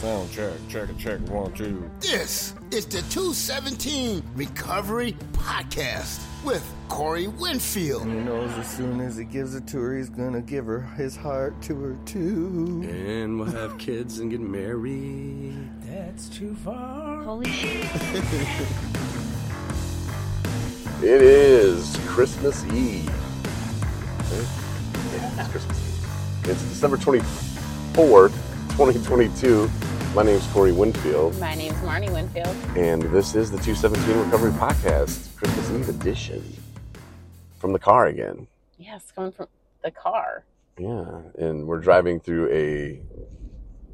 Sound check, check it, check one, two. This is the 217 Recovery Podcast with Corey Winfield. He knows as soon as he gives it to her, he's gonna give her his heart to her too. And we'll have kids and get married. That's too far. Holy shit. It is Christmas Eve. Yeah, it's Christmas Eve. It's December 24th, 2022. My name is Corey Winfield, My name is Marnie Winfield. and this is the 217 Recovery Podcast, Christmas Eve edition. From the car again. Yes, coming from the car. Yeah, and we're driving through a,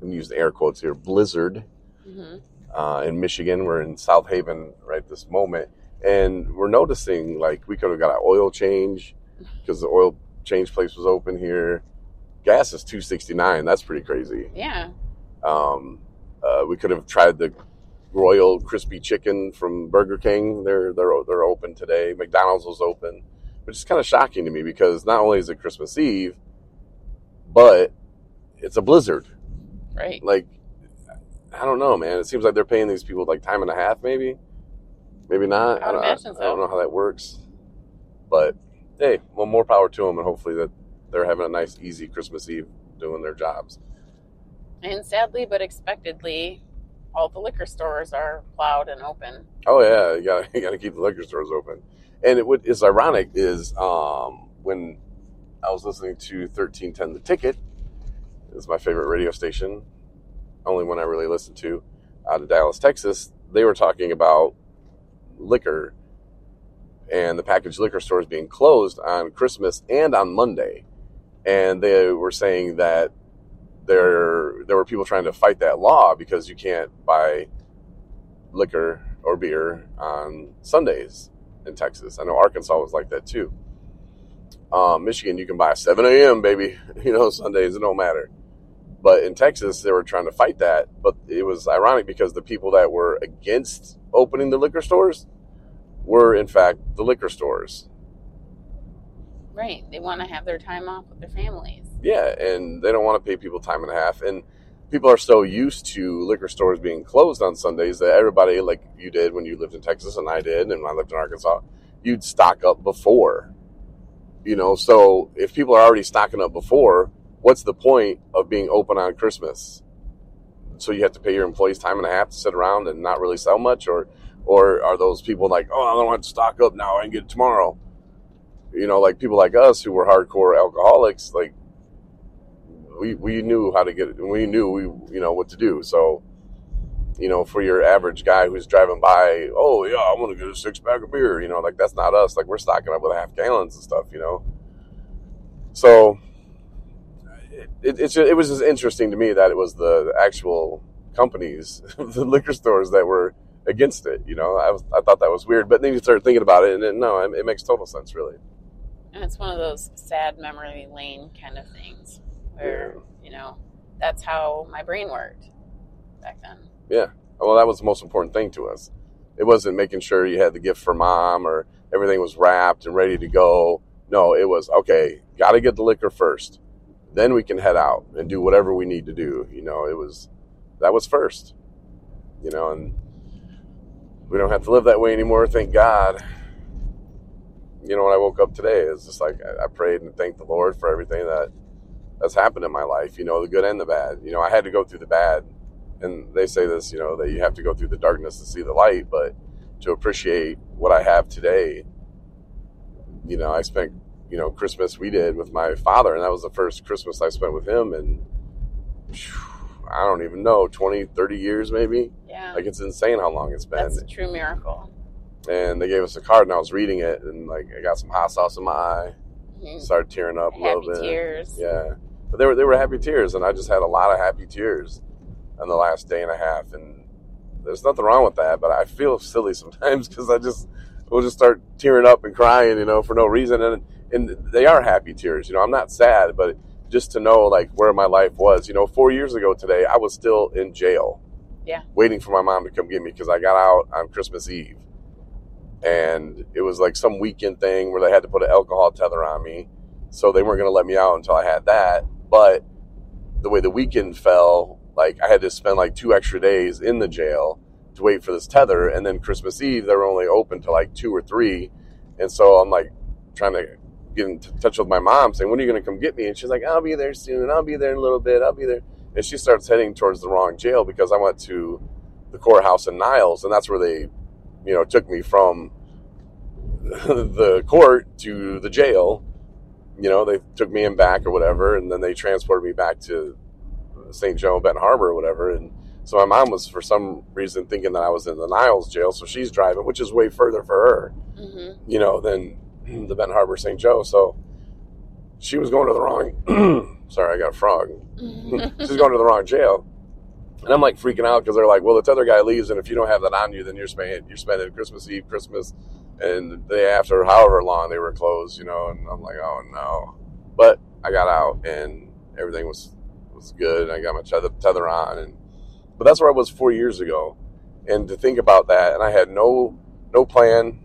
I'm use the air quotes here, blizzard hmm uh, in Michigan. We're in South Haven right this moment, and we're noticing like we could have got an oil change because the oil change place was open here. Gas is two sixty nine. That's pretty crazy. Yeah. Um, uh, we could have tried the Royal Crispy Chicken from Burger King. They're they're they're open today. McDonald's was open, which is kind of shocking to me because not only is it Christmas Eve, but it's a blizzard Right. like I don't know, man. It seems like they're paying these people like time and a half, maybe, maybe not. I would don't, imagine I don't know how that works, but hey, well, more power to them, and hopefully that they're having a nice, easy Christmas Eve doing their jobs. And sadly but expectedly, all the liquor stores are plowed and open. Oh yeah, you gotta you gotta keep the liquor stores open. And it what is ironic is um, when I was listening to thirteen ten the ticket, is my favorite radio station, only one I really listen to, out of Dallas, Texas. They were talking about liquor and the packaged liquor stores being closed on Christmas and on Monday, and they were saying that there there were people trying to fight that law because you can't buy liquor or beer on Sundays in Texas. I know Arkansas was like that too. Um, Michigan, you can buy 7 a.m. baby, you know Sundays it don't matter. But in Texas, they were trying to fight that. But it was ironic because the people that were against opening the liquor stores were in fact the liquor stores. Right. They want to have their time off with their families. Yeah, and they don't want to pay people time and a half. And people are so used to liquor stores being closed on Sundays that everybody, like you did when you lived in Texas and I did, and I lived in Arkansas, you'd stock up before. You know, so if people are already stocking up before, what's the point of being open on Christmas? So you have to pay your employees time and a half to sit around and not really sell much, or or are those people like, oh, I don't want to stock up now, I can get it tomorrow? You know, like people like us who were hardcore alcoholics, like we we knew how to get it. We knew we you know what to do. So, you know, for your average guy who's driving by, oh yeah, I want to get a six pack of beer. You know, like that's not us. Like we're stocking up with half gallons and stuff. You know, so it it, was just interesting to me that it was the actual companies, the liquor stores that were against it. You know, I was I thought that was weird, but then you start thinking about it, and it, no, it makes total sense, really. And it's one of those sad memory lane kind of things where, you know, that's how my brain worked back then. Yeah. Well, that was the most important thing to us. It wasn't making sure you had the gift for mom or everything was wrapped and ready to go. No, it was okay. Got to get the liquor first, then we can head out and do whatever we need to do. You know, it was that was first. You know, and we don't have to live that way anymore. Thank God. You know, when I woke up today, it's just like I, I prayed and thanked the Lord for everything that that's happened in my life. You know, the good and the bad. You know, I had to go through the bad and they say this, you know, that you have to go through the darkness to see the light, but to appreciate what I have today, you know, I spent, you know, Christmas we did with my father, and that was the first Christmas I spent with him, and I don't even know, 20, 30 years maybe. Yeah. Like, it's insane how long it's been. that's a true miracle. And they gave us a card, and I was reading it, and like, I got some hot sauce in my eye, Mhm. started tearing up a little bit. tears. Yeah, but they were they were happy tears, and I just had a lot of happy tears in the last day and a half. And there's nothing wrong with that, but I feel silly sometimes because I just will just start tearing up and crying, you know, for no reason. And and they are happy tears, you know. I'm not sad, but just to know like where my life was, you know, four years ago today, I was still in jail. Yeah. Waiting for my mom to come get me because I got out on Christmas Eve. And it was like some weekend thing where they had to put an alcohol tether on me. So they weren't going to let me out until I had that. But the way the weekend fell like I had to spend like two extra days in the jail to wait for this tether, and then Christmas Eve they were only open to like two or three, and so I'm like trying to get in touch with my mom, saying, "When are you going to come get me?" And she's like, "I'll be there soon. I'll be there in a little bit. I'll be there." And she starts heading towards the wrong jail because I went to the courthouse in Niles, and that's where they, you know, took me from the court to the jail. You know, they took me in back or whatever, and then they transported me back to St. Joe, Benton Harbor, or whatever. And so my mom was, for some reason, thinking that I was in the Niles jail. So she's driving, which is way further for her, Mm-hmm. you know, than the Benton Harbor, St. Joe. So she was going to the wrong. sorry, I got a frog. she's going to the wrong jail. And I'm like freaking out because they're like, well, the other guy leaves, and if you don't have that on you, then you're spending you're spending Christmas Eve, Christmas, and the day after, however long they were closed, you know. And I'm like, oh no. But I got out, and everything was was good. And I got my tether, tether on, and but that's where I was four years ago. And to think about that, and I had no no plan.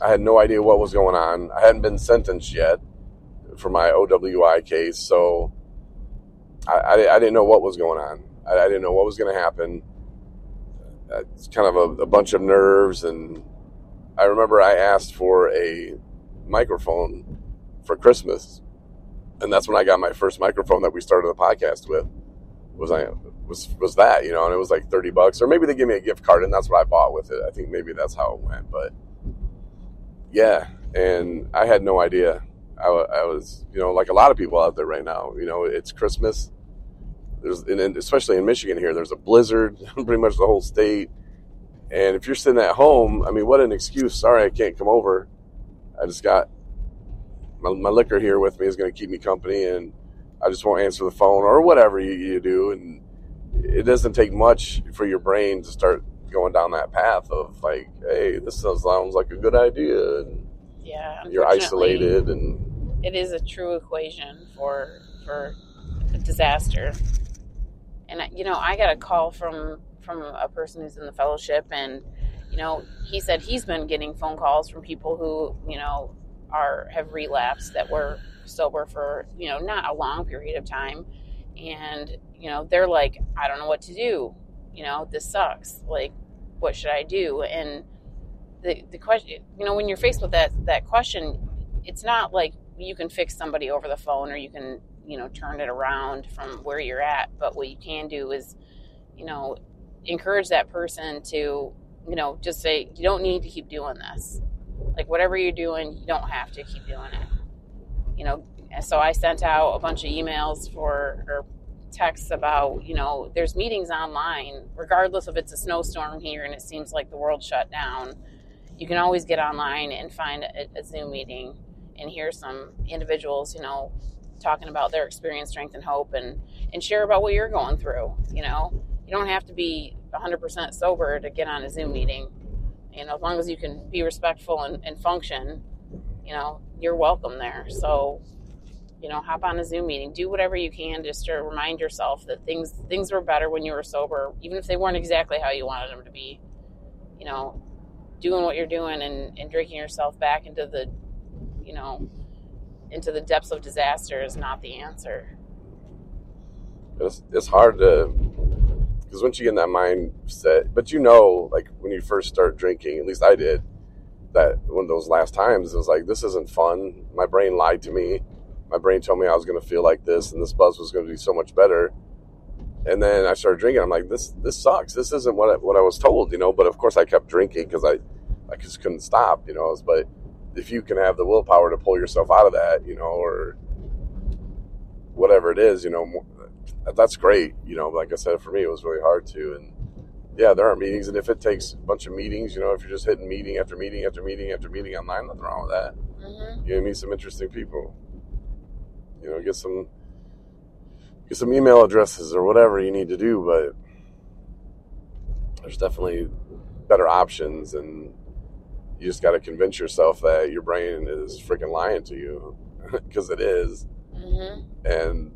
I had no idea what was going on. I hadn't been sentenced yet for my OWI case, so I, I, I didn't know what was going on. I, I didn't know what was going to happen. Uh, It's kind of a, a bunch of nerves, and I remember I asked for a microphone for Christmas, and that's when I got my first microphone that we started the podcast with. Was I was was that you know, and it was like thirty bucks, or maybe they gave me a gift card, and that's what I bought with it. I think maybe that's how it went, but yeah, and I had no idea. I, I was, you know, like a lot of people out there right now. You know, it's Christmas. There's, and especially in Michigan here, there's a blizzard, pretty much the whole state. And if you're sitting at home, I mean, what an excuse! Sorry, I can't come over. I just got my, my liquor here with me is going to keep me company, and I just won't answer the phone or whatever you, you do. And it doesn't take much for your brain to start going down that path of like, hey, this sounds sounds like a good idea. And Yeah, you're isolated, and It is a true equation for for a disaster. And you know, I got a call from from a person who's in the fellowship, and you know, he said he's been getting phone calls from people who you know are have relapsed that were sober for you know not a long period of time, and you know they're like, I don't know what to do. You know, this sucks. Like, what should I do? And the the question, you know, when you're faced with that that question, it's not like you can fix somebody over the phone or you can you know turn it around from where you're at. But what you can do is, you know, encourage that person to you know just say you don't need to keep doing this. Like whatever you're doing, you don't have to keep doing it. You know, so I sent out a bunch of emails for or texts about you know there's meetings online regardless if it's a snowstorm here and it seems like the world shut down you can always get online and find a, a zoom meeting and hear some individuals you know talking about their experience strength and hope and and share about what you're going through you know? You don't have to be 100% sober to get on a zoom meeting. You know as long as you can be respectful and, and function you know you're welcome there. So you know hop on a zoom meeting. Do whatever you can just to remind yourself that things things were better when you were sober even if they weren't exactly how you wanted them to be you know? Doing what you're doing and, and drinking yourself back into the you know into the depths of disaster is not the answer it's, it's hard to because once you get in that mindset, but you know, like when you first start drinking, at least I did, that one of those last times, it was like, this isn't fun. My brain lied to me. My brain told me I was going to feel like this and this buzz was going to be so much better. And then I started drinking. I'm like, this this sucks. This isn't what I, what I was told, you know. But of course, I kept drinking because I I just couldn't stop, you know. But if you can have the willpower to pull yourself out of that, you know, or whatever it is, you know, that's great. You know, like I said, for me, it was really hard to. And yeah, there are meetings, and if it takes a bunch of meetings, you know, if you're just hitting meeting after meeting after meeting after meeting online, nothing wrong with that. mm-hmm. You're meet some interesting people. You know, get some get some email addresses or whatever you need to do, but there's definitely better options, and you just got to convince yourself that your brain is freaking lying to you because it is, Mm-hmm. and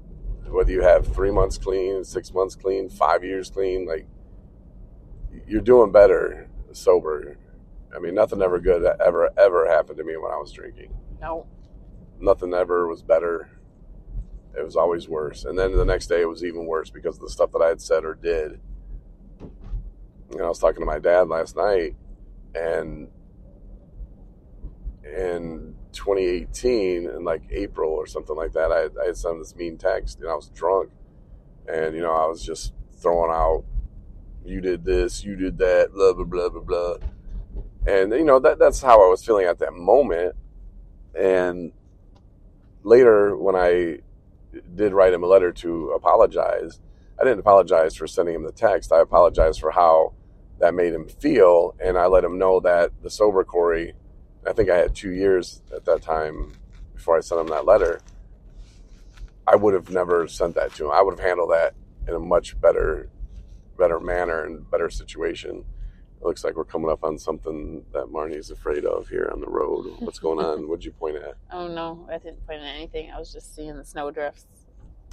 whether you have three months clean, six months clean, five years clean, like you're doing better sober. I mean, nothing ever good ever ever happened to me when I was drinking. no Nothing ever was better. it was always worse. And then the next day it was even worse because of the stuff that I had said or did. And I was talking to my dad last night, and in 2018, in like April or something like that, I, I had sent him this mean text, and I was drunk, and you know I was just throwing out, "You did this, you did that, blah blah blah blah blah," and you know that that's how I was feeling at that moment. And later, when I did write him a letter to apologize, I didn't apologize for sending him the text. I apologized for how that made him feel, and I let him know that the sober Corey. I think I had two years at that time before I sent him that letter. I would have never sent that to him. I would have handled that in a much better, better manner and better situation. It looks like we're coming up on something that Marnie's afraid of here on the road. What's going on? What'd you point at? Oh no, I didn't point at anything. I was just seeing the snowdrifts.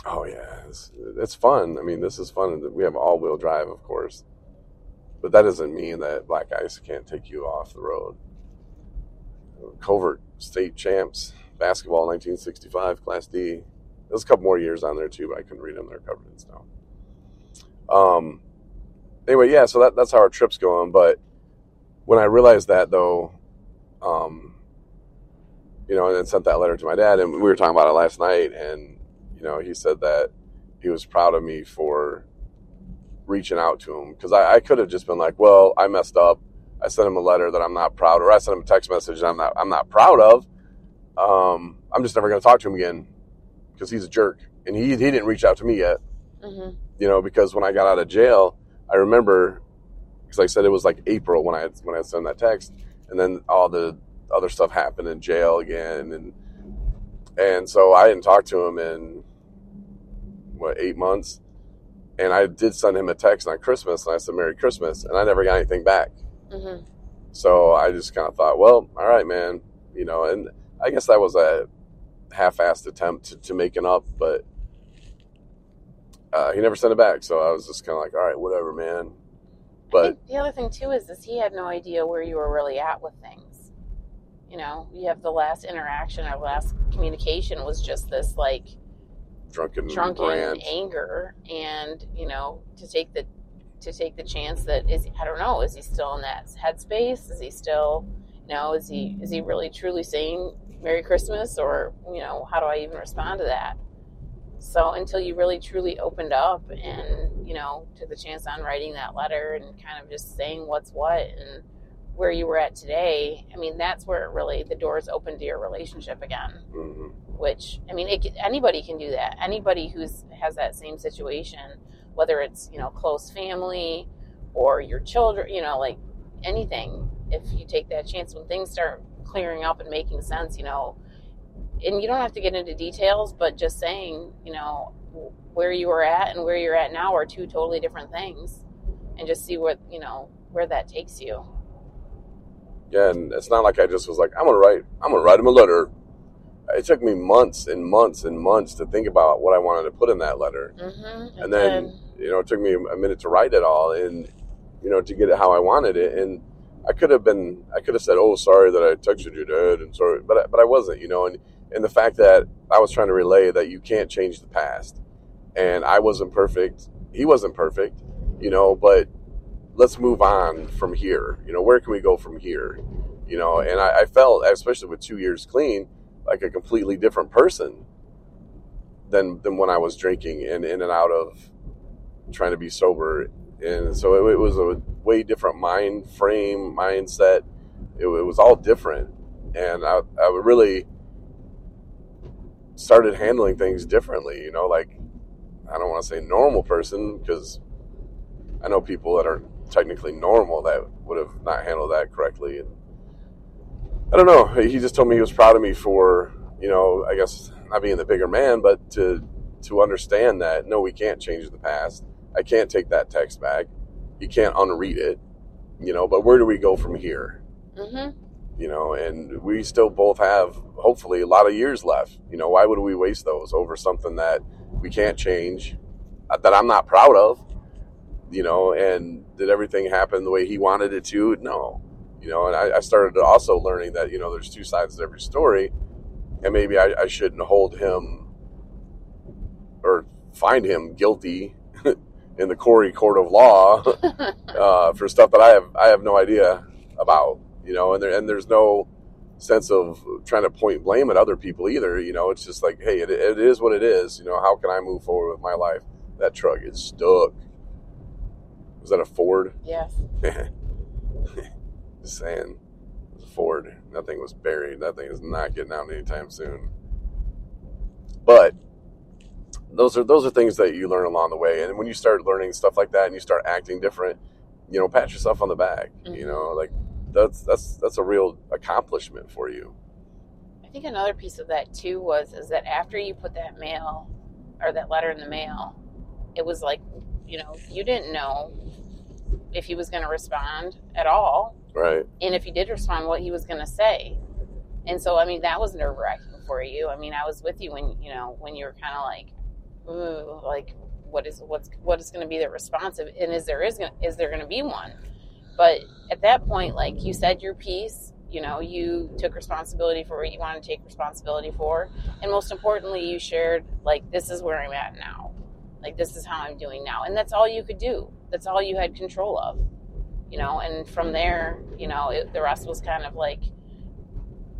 Oh yeah, it's, it's fun. I mean, this is fun. We have all-wheel drive, of course, but that doesn't mean that black ice can't take you off the road. Covert state champs basketball, 1965, Class D. There's a couple more years on there too, but I couldn't read them. They're covered in snow. Um. Anyway, yeah. So that, that's how our trip's going. But when I realized that, though, um, you know, and then sent that letter to my dad, and we were talking about it last night, and you know, he said that he was proud of me for reaching out to him because I, I could have just been like, well, I messed up. I sent him a letter that I'm not proud, or I sent him a text message that I'm not I'm not proud of. Um, I'm just never going to talk to him again because he's a jerk, and he he didn't reach out to me yet. Mm-hmm. You know, because when I got out of jail, I remember because like I said it was like April when I had, when I sent that text, and then all the other stuff happened in jail again, and and so I didn't talk to him in what eight months, and I did send him a text on Christmas, and I said Merry Christmas, and I never got anything back. Mm-hmm. So I just kind of thought, well, all right, man, you know, and I guess that was a half-assed attempt to, to making up, but uh, he never sent it back. So I was just kind of like, all right, whatever, man. But the other thing too is is he had no idea where you were really at with things. You know, you have the last interaction or last communication was just this like drunken, drunken rant. anger, and you know, to take the to take the chance that is I don't know, is he still in that headspace? Is he still, you know, is he is he really truly saying Merry Christmas, or you know, how do I even respond to that? So until you really truly opened up and you know took the chance on writing that letter and kind of just saying what's what and where you were at today, I mean that's where it really the doors open to your relationship again Mhm. which I mean, it, anybody can do that. Anybody who's has that same situation, whether it's you know close family or your children, you know, like anything. If you take that chance, when things start clearing up and making sense, you know, and you don't have to get into details, but just saying, you know, where you were at and where you're at now are two totally different things, and just see what you know where that takes you. Yeah, and it's not like I just was like, I'm gonna write, I'm gonna write him a letter. It took me months and months and months to think about what I wanted to put in that letter, Mm-hmm. and then you know, it took me a minute to write it all, and you know, to get it how I wanted it, and I could have been, I could have said, "Oh, sorry that I texted you, Dad," and sorry, but I, but I wasn't, you know, and and the fact that I was trying to relay that you can't change the past, and I wasn't perfect, he wasn't perfect, you know, but let's move on from here. You know, where can we go from here? You know, and I, I felt, especially with two years clean, like a completely different person than than when I was drinking and in and out of trying to be sober. And so it, it was a way different mind frame, mindset. It, it was all different, and I, I really started handling things differently. You know, like I don't want to say normal person because I know people that are technically normal that would have not handled that correctly. And I don't know. He just told me he was proud of me for, you know, I guess not being the bigger man, but to to understand that no, we can't change the past. I can't take that text back. You can't unread it, you know. But where do we go from here? Mm-hmm. You know, and we still both have hopefully a lot of years left. You know, why would we waste those over something that we can't change, uh, that I'm not proud of? You know, and did everything happen the way he wanted it to? No. You know, and I, I started also learning that you know there's two sides to every story, and maybe I, I shouldn't hold him or find him guilty in the Corey court of law uh, for stuff that I have I have no idea about. You know, and there and there's no sense of trying to point blame at other people either. You know, it's just like, hey, it, it is what it is. You know, how can I move forward with my life? That truck is stuck. Was that a Ford? Yes. Just saying. It was a Ford. That thing was buried. That thing is not getting out anytime soon. But those are those are things that you learn along the way. And when you start learning stuff like that and you start acting different, you know, pat yourself on the back. Mhm. You know, like that's that's that's a real accomplishment for you. I think another piece of that too was is that after you put that mail or that letter in the mail, it was like, you know, you didn't know if he was going to respond at all, Right. and if he did respond, what he was going to say. And so, I mean, that was nerve wracking for you. I mean, I was with you when you know when you were kind of like, ooh, like what is what's what is going to be the responsive, and is there is going is there going to be one? But at that point, like you said your piece, you know, you took responsibility for what you want to take responsibility for, and most importantly, you shared like this is where I'm at now, like this is how I'm doing now, and that's all you could do. That's all you had control of, you know. And from there, you know, it, the rest was kind of like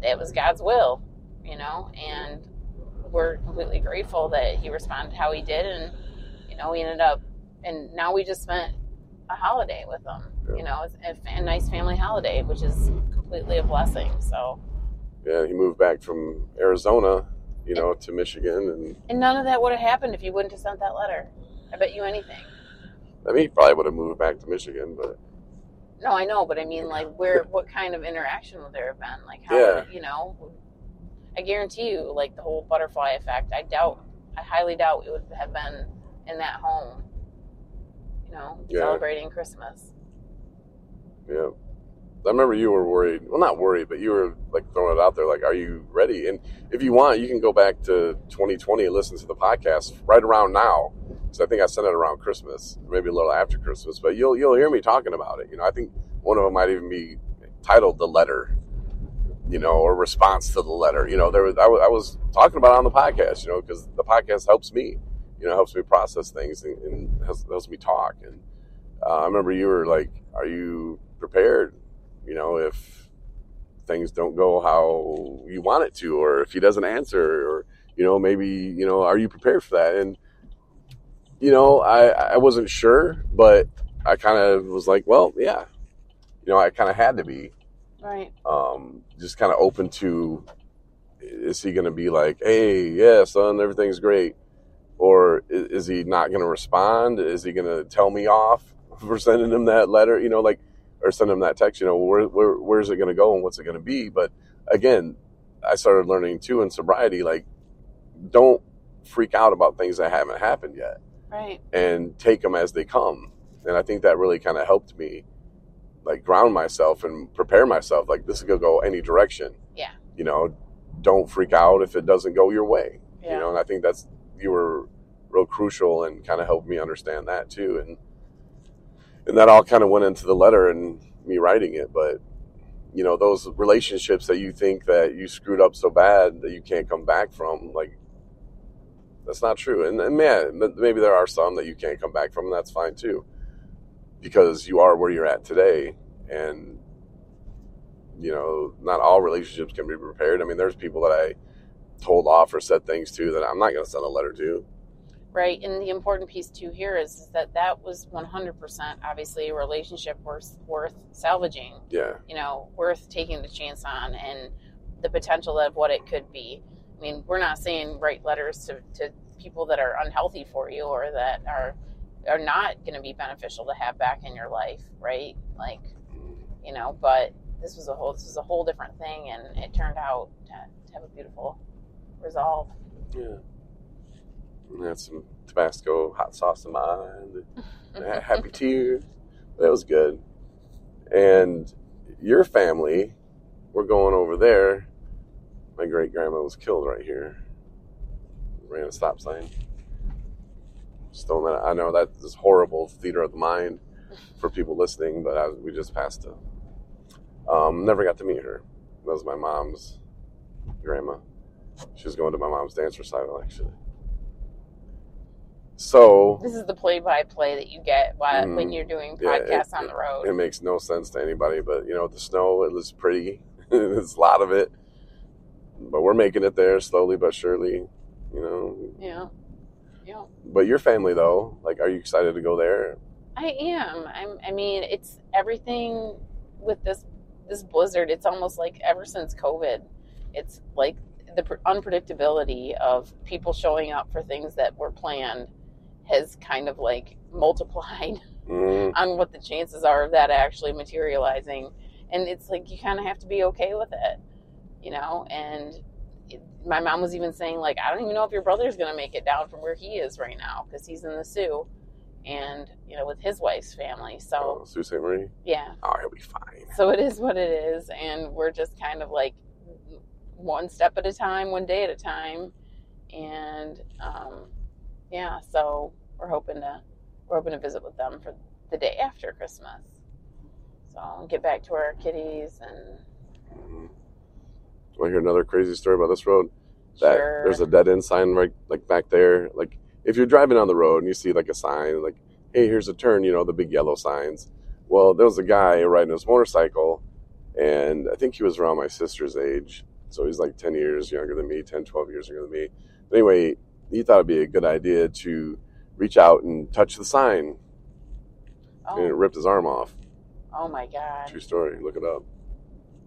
it was God's will, you know, and we're completely grateful that he responded how he did, and you know, we ended up, and now we just spent a holiday with them. You know, it's a, a nice family holiday, which is completely a blessing. So, Yeah, he moved back from Arizona, you know, to Michigan and and none of that would have happened if you wouldn't have sent that letter. I bet you anything. I mean he probably would have moved back to Michigan, but No, I know, but I mean, like, where, what kind of interaction would there have been? Like, how, Yeah. you know, I guarantee you, like, the whole butterfly effect, I doubt, I highly doubt it would have been in that home, you know, Yeah. celebrating Christmas. Yeah. I remember you were worried. Well, not worried, but you were like throwing it out there, like, "Are you ready?" And if you want, you can go back to 2020 and listen to the podcast right around now, because I think I sent it around Christmas, maybe a little after Christmas. But you'll you'll hear me talking about it. You know, I think one of them might even be titled "The Letter," you know, or response to the letter. You know, there was I, was talking about it on the podcast, you know, because the podcast helps me, you know, helps me process things and, and helps, helps me talk. And uh, I remember you were like, "Are you prepared?" you know, if things don't go how you want it to, or if he doesn't answer, or, you know, maybe, you know, are you prepared for that? And, you know, I, I wasn't sure, but I kind of was like, well, yeah, you know, I kind of had to be, Right. um, just kind of open to, is he going to be like, hey, yeah, son, everything's great? Or is, is he not going to respond? Is he going to tell me off for sending him that letter? You know, like, or send him that text, you know, where, where where's it going to go and what's it going to be? But again, I started learning too in sobriety, like, don't freak out about things that haven't happened yet Right. and take them as they come. And I think that really kind of helped me, like, ground myself and prepare myself. Like, this is going to go any direction. Yeah. You know, don't freak out if it doesn't go your way. Yeah. You know, and I think that's, you were real crucial and kind of helped me understand that too. And, and that all kind of went into the letter and me writing it. But, you know, those relationships that you think that you screwed up so bad that you can't come back from, like, that's not true. And, and man, maybe there are some that you can't come back from, and that's fine too, because you are where you're at today. And you know, not all relationships can be repaired. I mean, there's people that I told off or said things to that I'm not going to send a letter to. Right. And the important piece too here is, is that that was 100% obviously a relationship worth worth salvaging. Yeah, you know, worth taking the chance on and the potential of what it could be. I mean, we're not saying write letters to, to people that are unhealthy for you or that are are not going to be beneficial to have back in your life, right? Like, you know, but this was a whole this was a whole different thing and it turned out to, to have a beautiful resolve. yeah. And had some Tabasco hot sauce in my eye and happy tears. That was good. And your family, we're going over there. My great grandma was killed right here. Ran a stop sign. Not, I know that is horrible theater of the mind for people listening, but I, we just passed her. Um, never got to meet her. That was my mom's grandma. She was going to my mom's dance recital actually. So This is the play-by-play that you get while, when Mm, you're doing yeah, it- podcasts on the road. it makes no sense to anybody, but you know, the snow, it looks pretty. There's a lot of it. But we're making it there slowly but surely, you know. yeah, yeah. But your family though, like are you excited to go there? I am. I'm. I mean, it's everything with this this blizzard. It's almost like ever since COVID, it's like the pr- unpredictability of people showing up for things that were planned has kind of like multiplied Mm, on what the chances are of that actually materializing. And it's like you kind of have to be okay with it, you know. And my mom was even saying like, I don't even know if your brother's going to make it down from where he is right now because he's in the Soo, and you know with his wife's family. So oh, Sault Ste. Marie? yeah, Oh, he'll be fine. so it is what it is, and we're just kind of like one step at a time, one day at a time, and um, yeah. So we're hoping to we're hoping to visit with them for the day after Christmas. So I'll get back to our kitties and Mhm. Want to hear another crazy story about this road? That sure. there's a dead end sign right like back there. Like if you're driving on the road and you see like a sign like, "Hey, here's a turn," you know the big yellow signs. Well, there was a guy riding his motorcycle, and I think he was around my sister's age, so he's like 10 years younger than me, 10, 12 years younger than me. But anyway, he thought it'd be a good idea to reach out and touch the sign, and it oh, ripped his arm off. oh my god. True story. Look it up.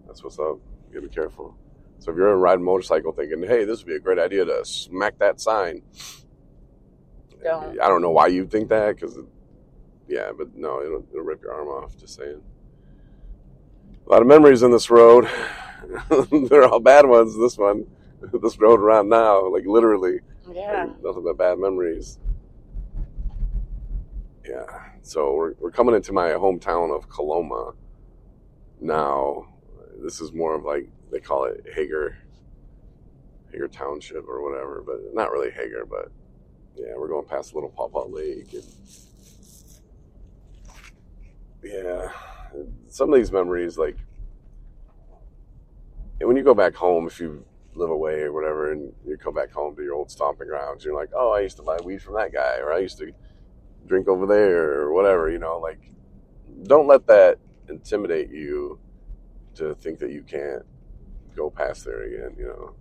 That's what's up. You gotta be careful. So if you're riding a motorcycle thinking, hey, this would be a great idea to smack that sign. Don't. I don't know why you think that, because, yeah, but no, it'll, it'll rip your arm off, just saying. A lot of memories in this road. They're all bad ones, this one. This road around now, like literally. Yeah. Like, nothing but bad memories. Yeah. So we're, we're coming into my hometown of Coloma now. This is more of like they call it Hagar, Hagar Township or whatever, but not really Hagar. But yeah, we're going past Little Pawpaw Lake and yeah, some of these memories like and when you go back home, if you live away or whatever, and you come back home to your old stomping grounds, you're like, oh, I used to buy weed from that guy, or I used to drink over there, or whatever. You know, like, don't let that intimidate you to think that you can't go past there again. You know,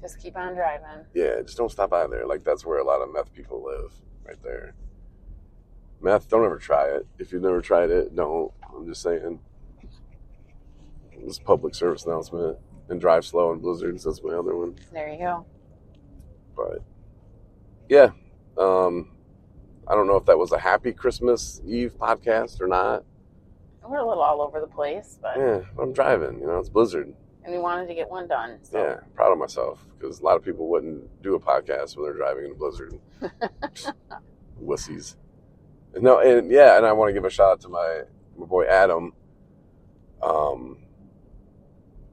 Just keep on driving. yeah, just don't stop by there. Like, that's where a lot of meth people live, right there. Meth, don't ever try it. If you've never tried it, don't. I'm just saying. This public service announcement. And drive slow in blizzards. That's my other one. There you go. But yeah, um, I don't know if that was a happy Christmas Eve podcast or not. We're a little all over the place, but Yeah, I'm driving. You know, it's blizzard. And we wanted to get one done. So Yeah, proud of myself because a lot of people wouldn't do a podcast when they're driving in a blizzard. Wussies. No, and yeah, and I want to give a shout out to my my boy Adam. Um,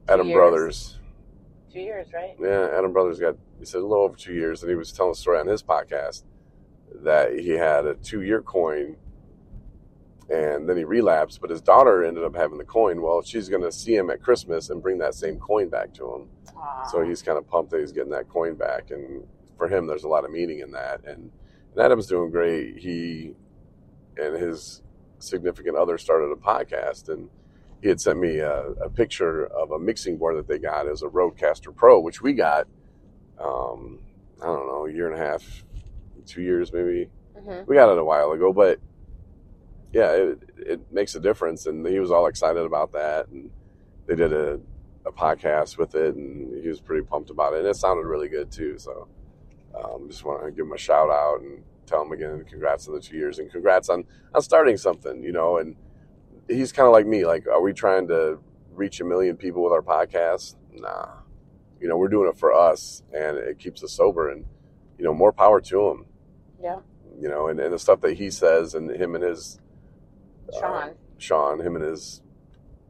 Adam years. Brothers. two years, right? Yeah, Adam Brothers got he said a little over two years, and he was telling a story on his podcast that he had a two year coin, and then he relapsed, but his daughter ended up having the coin. Well, she's going to see him at Christmas and bring that same coin back to him. So he's kind of pumped that he's getting that coin back, and for him, there's a lot of meaning in that. And, and Adam's doing great. He and his significant other started a podcast, and he had sent me a, a picture of a mixing board that they got as a RodeCaster Pro, which we got. Um, I don't know, a year and a half, two years maybe. Mhm. We got it a while ago, but yeah, it, it makes a difference. And he was all excited about that. And they did a, a podcast with it, and he was pretty pumped about it. And it sounded really good too. So um, just want to give him a shout out and tell him again, congrats on the two years and congrats on, on starting something, you know. And he's kind of like me. Like, are we trying to reach a million people with our podcast? Nah. You know, we're doing it for us, and it keeps us sober. And you know, more power to him. Yeah. You know, and, and the stuff that he says, and him and his uh, Sean. Sean, him and his,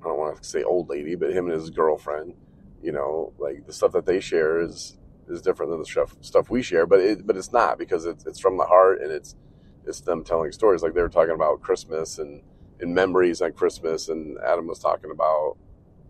I don't want to say old lady, but him and his girlfriend, you know, like the stuff that they share is is different than the stuff stuff we share, but it but it's not because it's it's from the heart and it's it's them telling stories. Like they were talking about Christmas and and memories on Christmas, and Adam was talking about,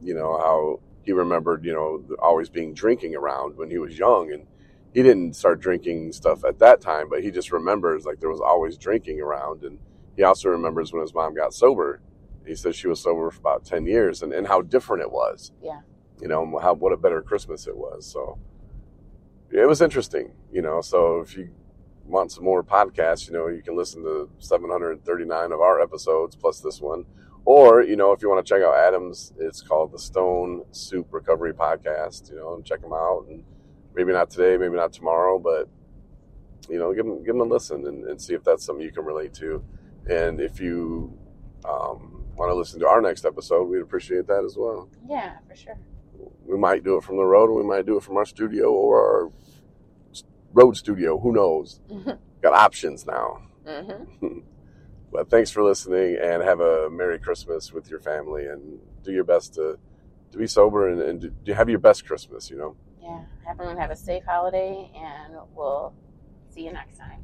you know, how he remembered, you know, always being drinking around when he was young, and he didn't start drinking stuff at that time, but he just remembers like there was always drinking around, and he also remembers when his mom got sober. He says she was sober for about ten years, and, and how different it was. Yeah. You know how what a better Christmas it was. So it was interesting. You know, so if you want some more podcasts, you know, you can listen to 739 of our episodes plus this one. Or, you know, if you want to check out Adam's, it's called the Stone Soup Recovery Podcast, you know, and check them out. And maybe not today, maybe not tomorrow, but, you know, give them, give them a listen and, and see if that's something you can relate to. And if you um, want to listen to our next episode, we'd appreciate that as well. Yeah, for sure. We might do it from the road, or we might do it from our studio or our road studio. Who knows? Got options now. hmm But thanks for listening and have a Merry Christmas with your family and do your best to, to be sober and, and do have your best Christmas, you know? Yeah. Everyone have a safe holiday, and we'll see you next time.